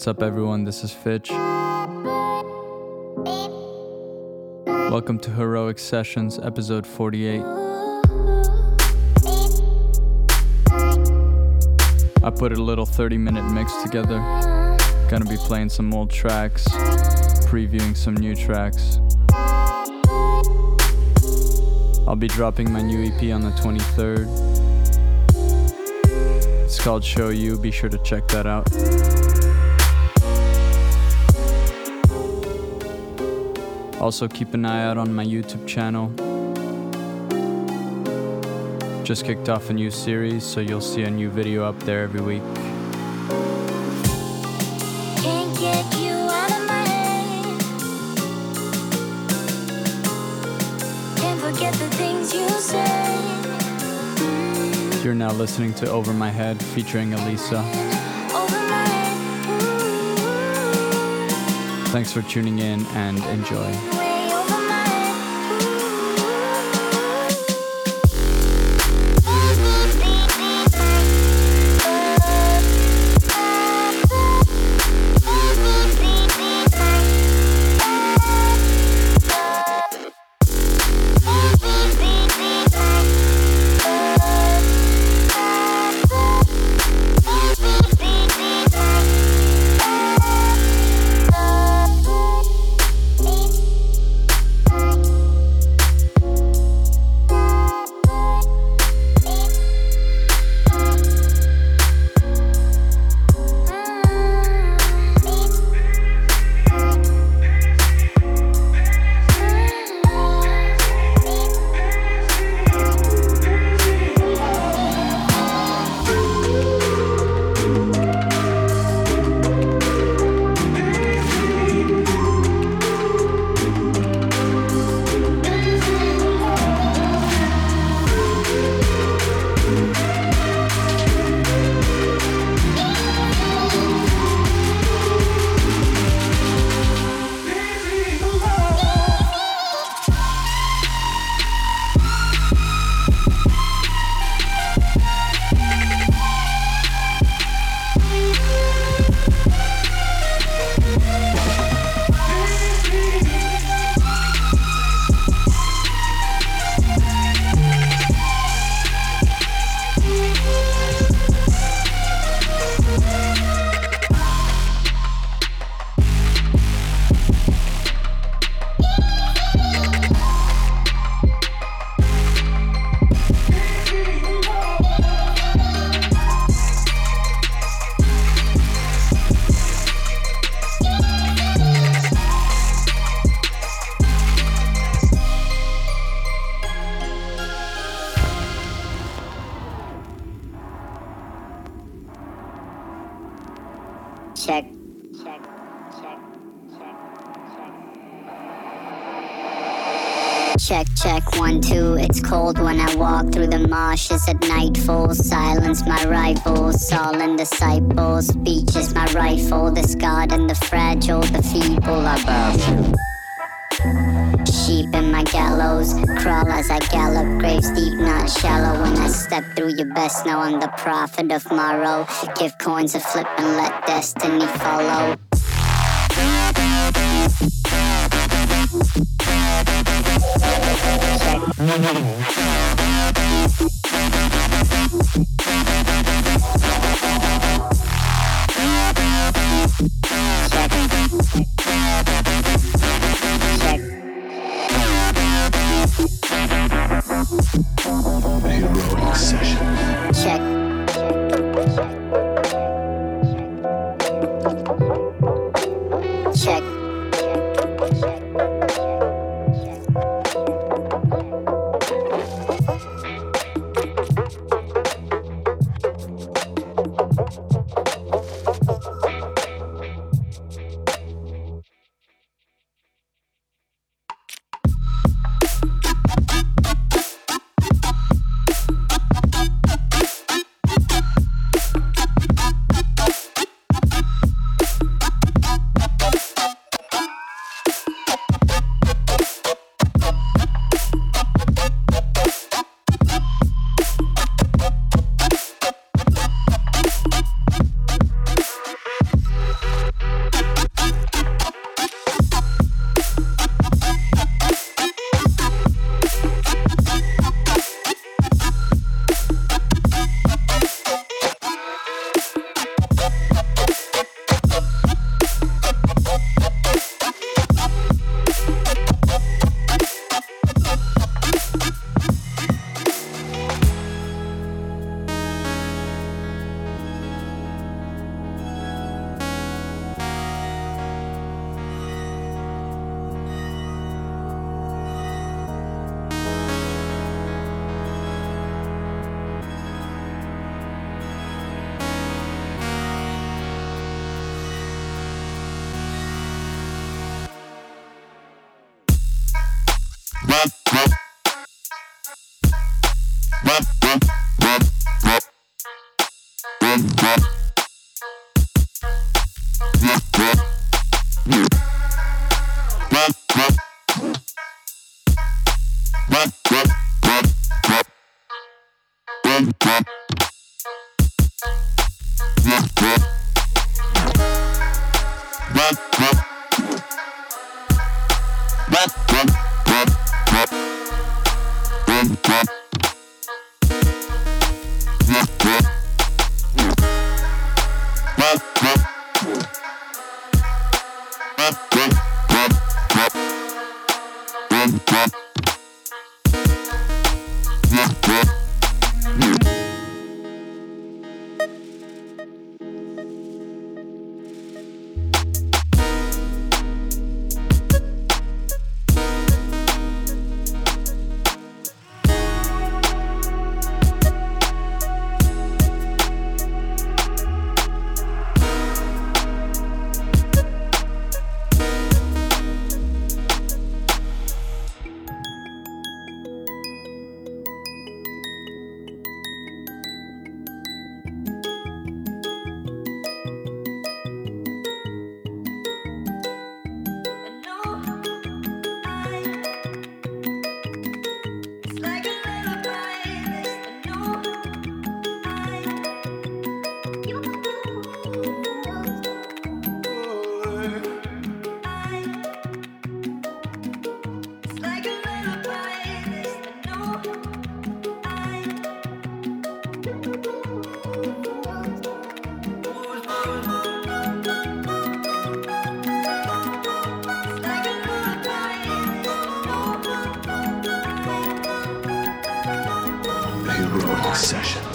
What's up, everyone? This is Fytch. Welcome to Heroic Sessions, episode 48. I put a little 30 minute mix together. Gonna be playing some old tracks, previewing some new tracks. I'll be dropping my new EP on the 23rd. It's called Show You, be sure to check that out. Also, keep an eye out on my YouTube channel. Just kicked off a new series, so you'll see a new video up there every week. You out of my head. Can't forget the things you said. You're now listening to Over My Head featuring Elisa. Thanks for tuning in and enjoy. One. It's cold when I walk through the marshes at nightfall. Silence my rivals, sullen disciples. Speech is my rifle. The scarred and the fragile, the feeble are both. Sheep in my gallows, crawl as I gallop, graves deep, not shallow. When I step through, you best know I'm the prophet of morrow. Give coins a flip and let destiny follow. Check. Check. Bye. session.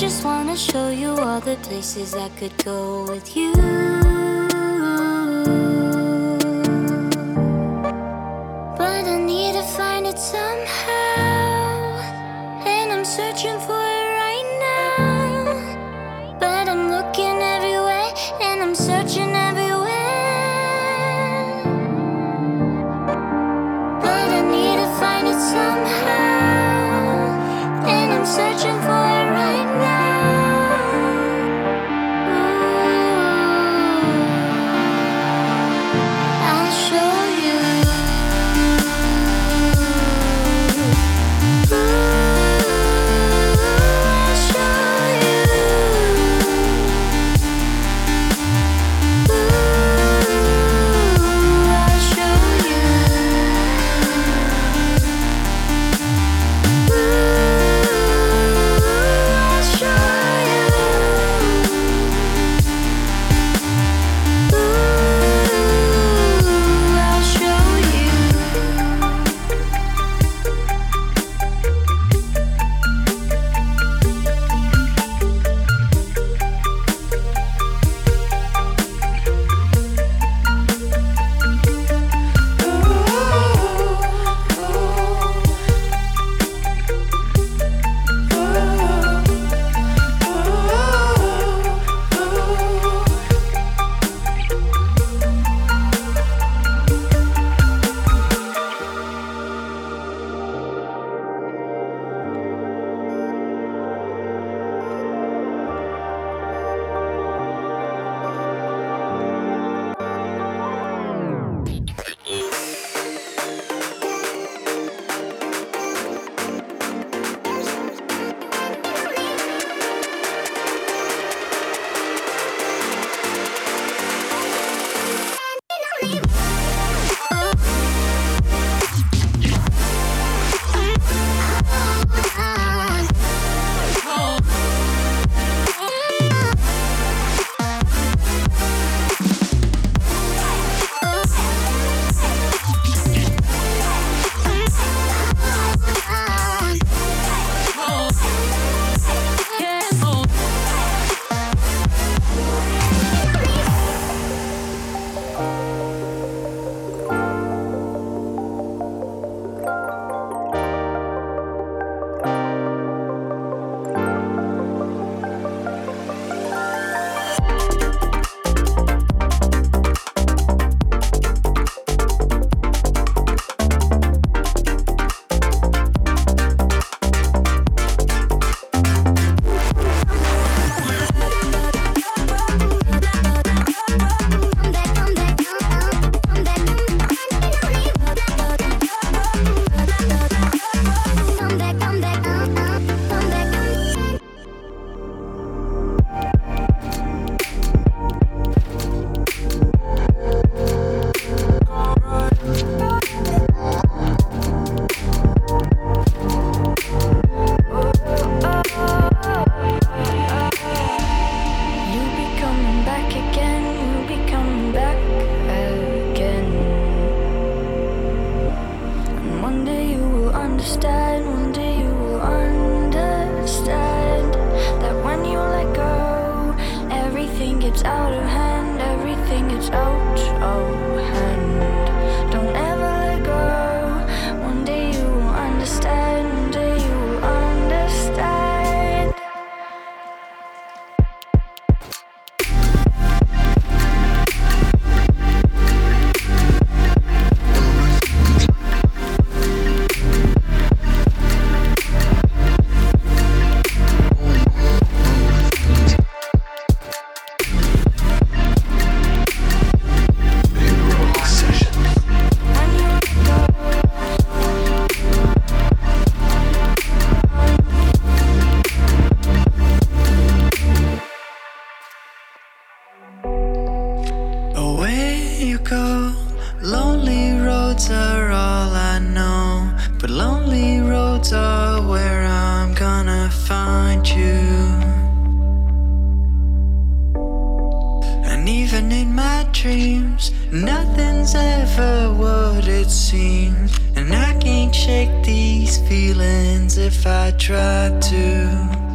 just wanna show you all the places I could go with you. It's out of hand, everything is out. Oh. Nothing's ever what it seems, and I can't shake these feelings if I try to.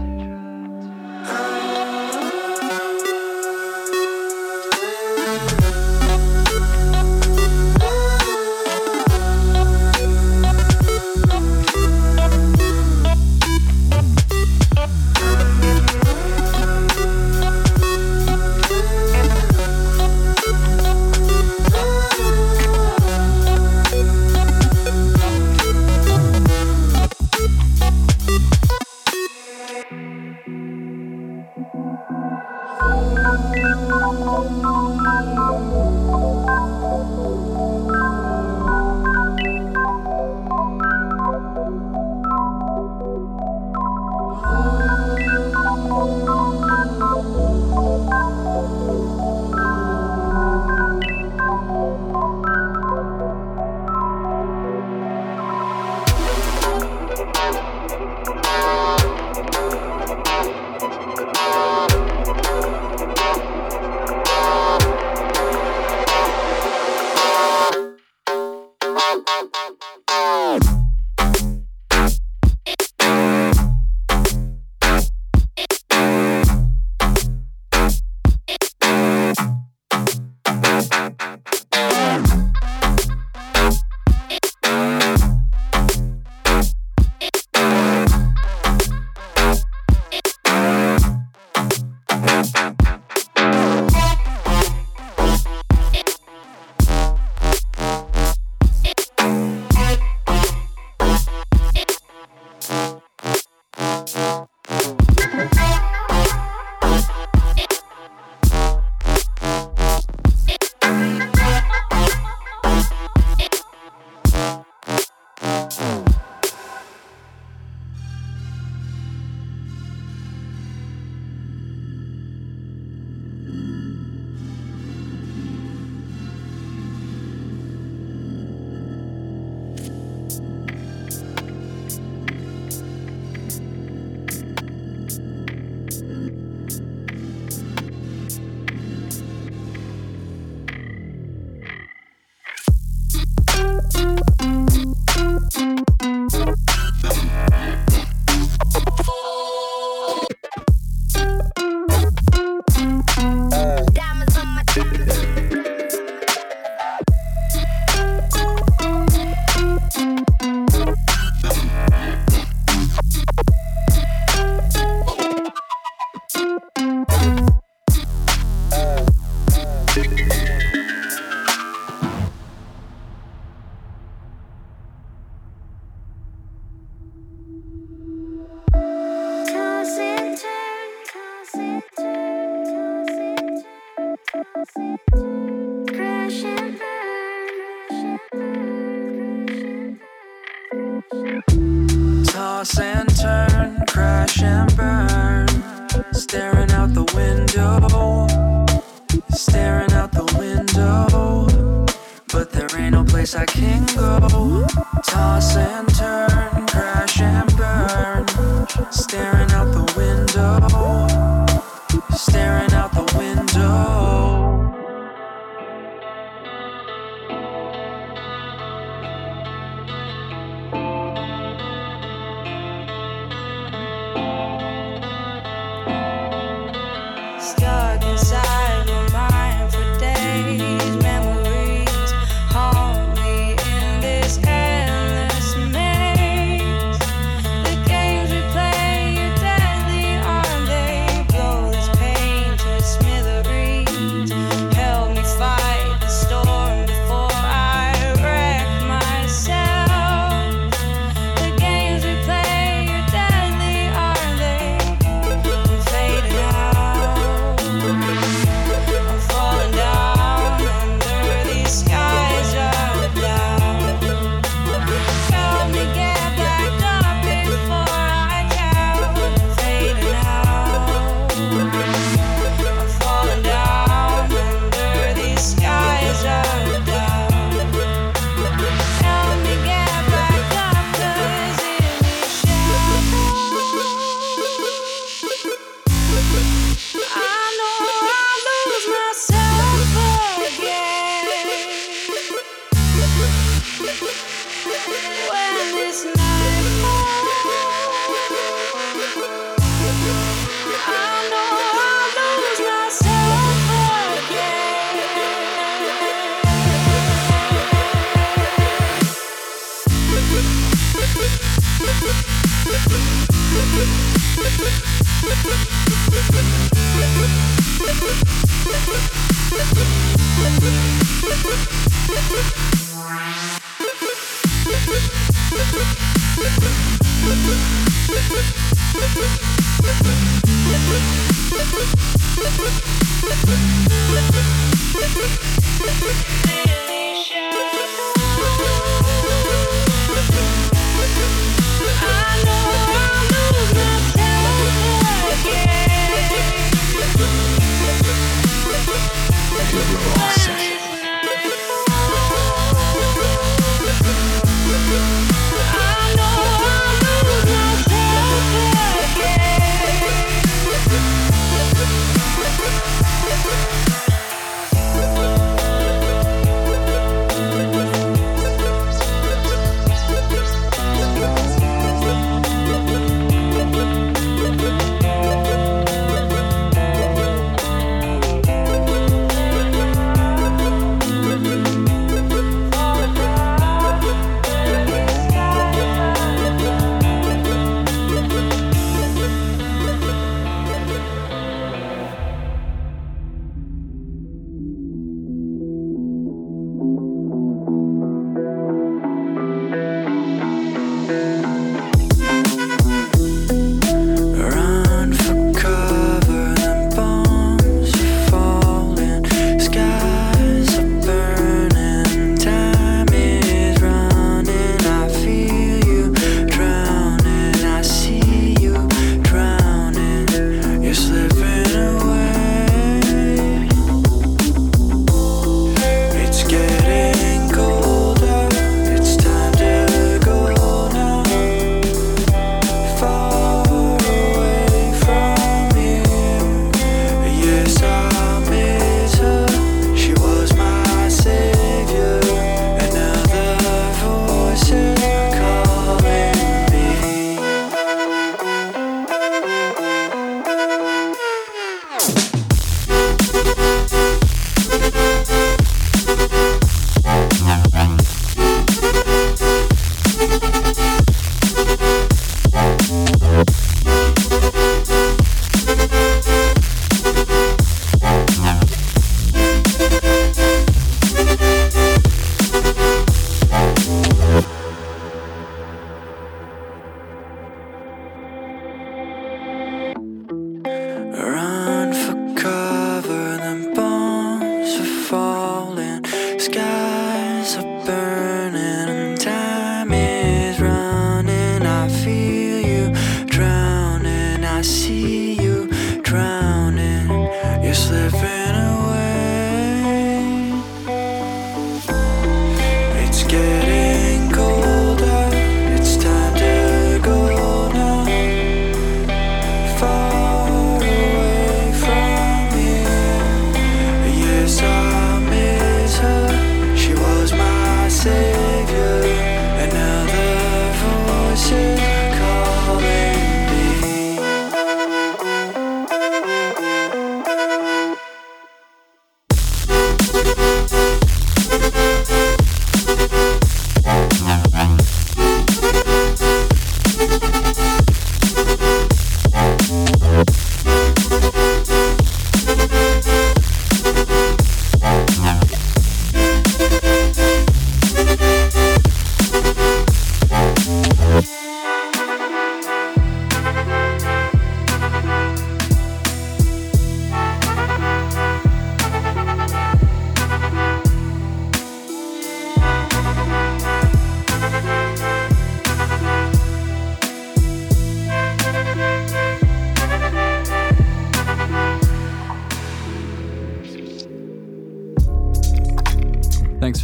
Woo!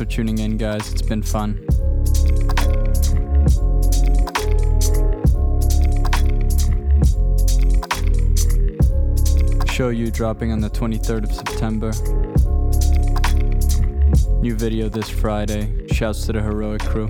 Tuning in, guys. It's been fun. Show you dropping on the 23rd of September. New video this Friday. Shouts to the heroic crew.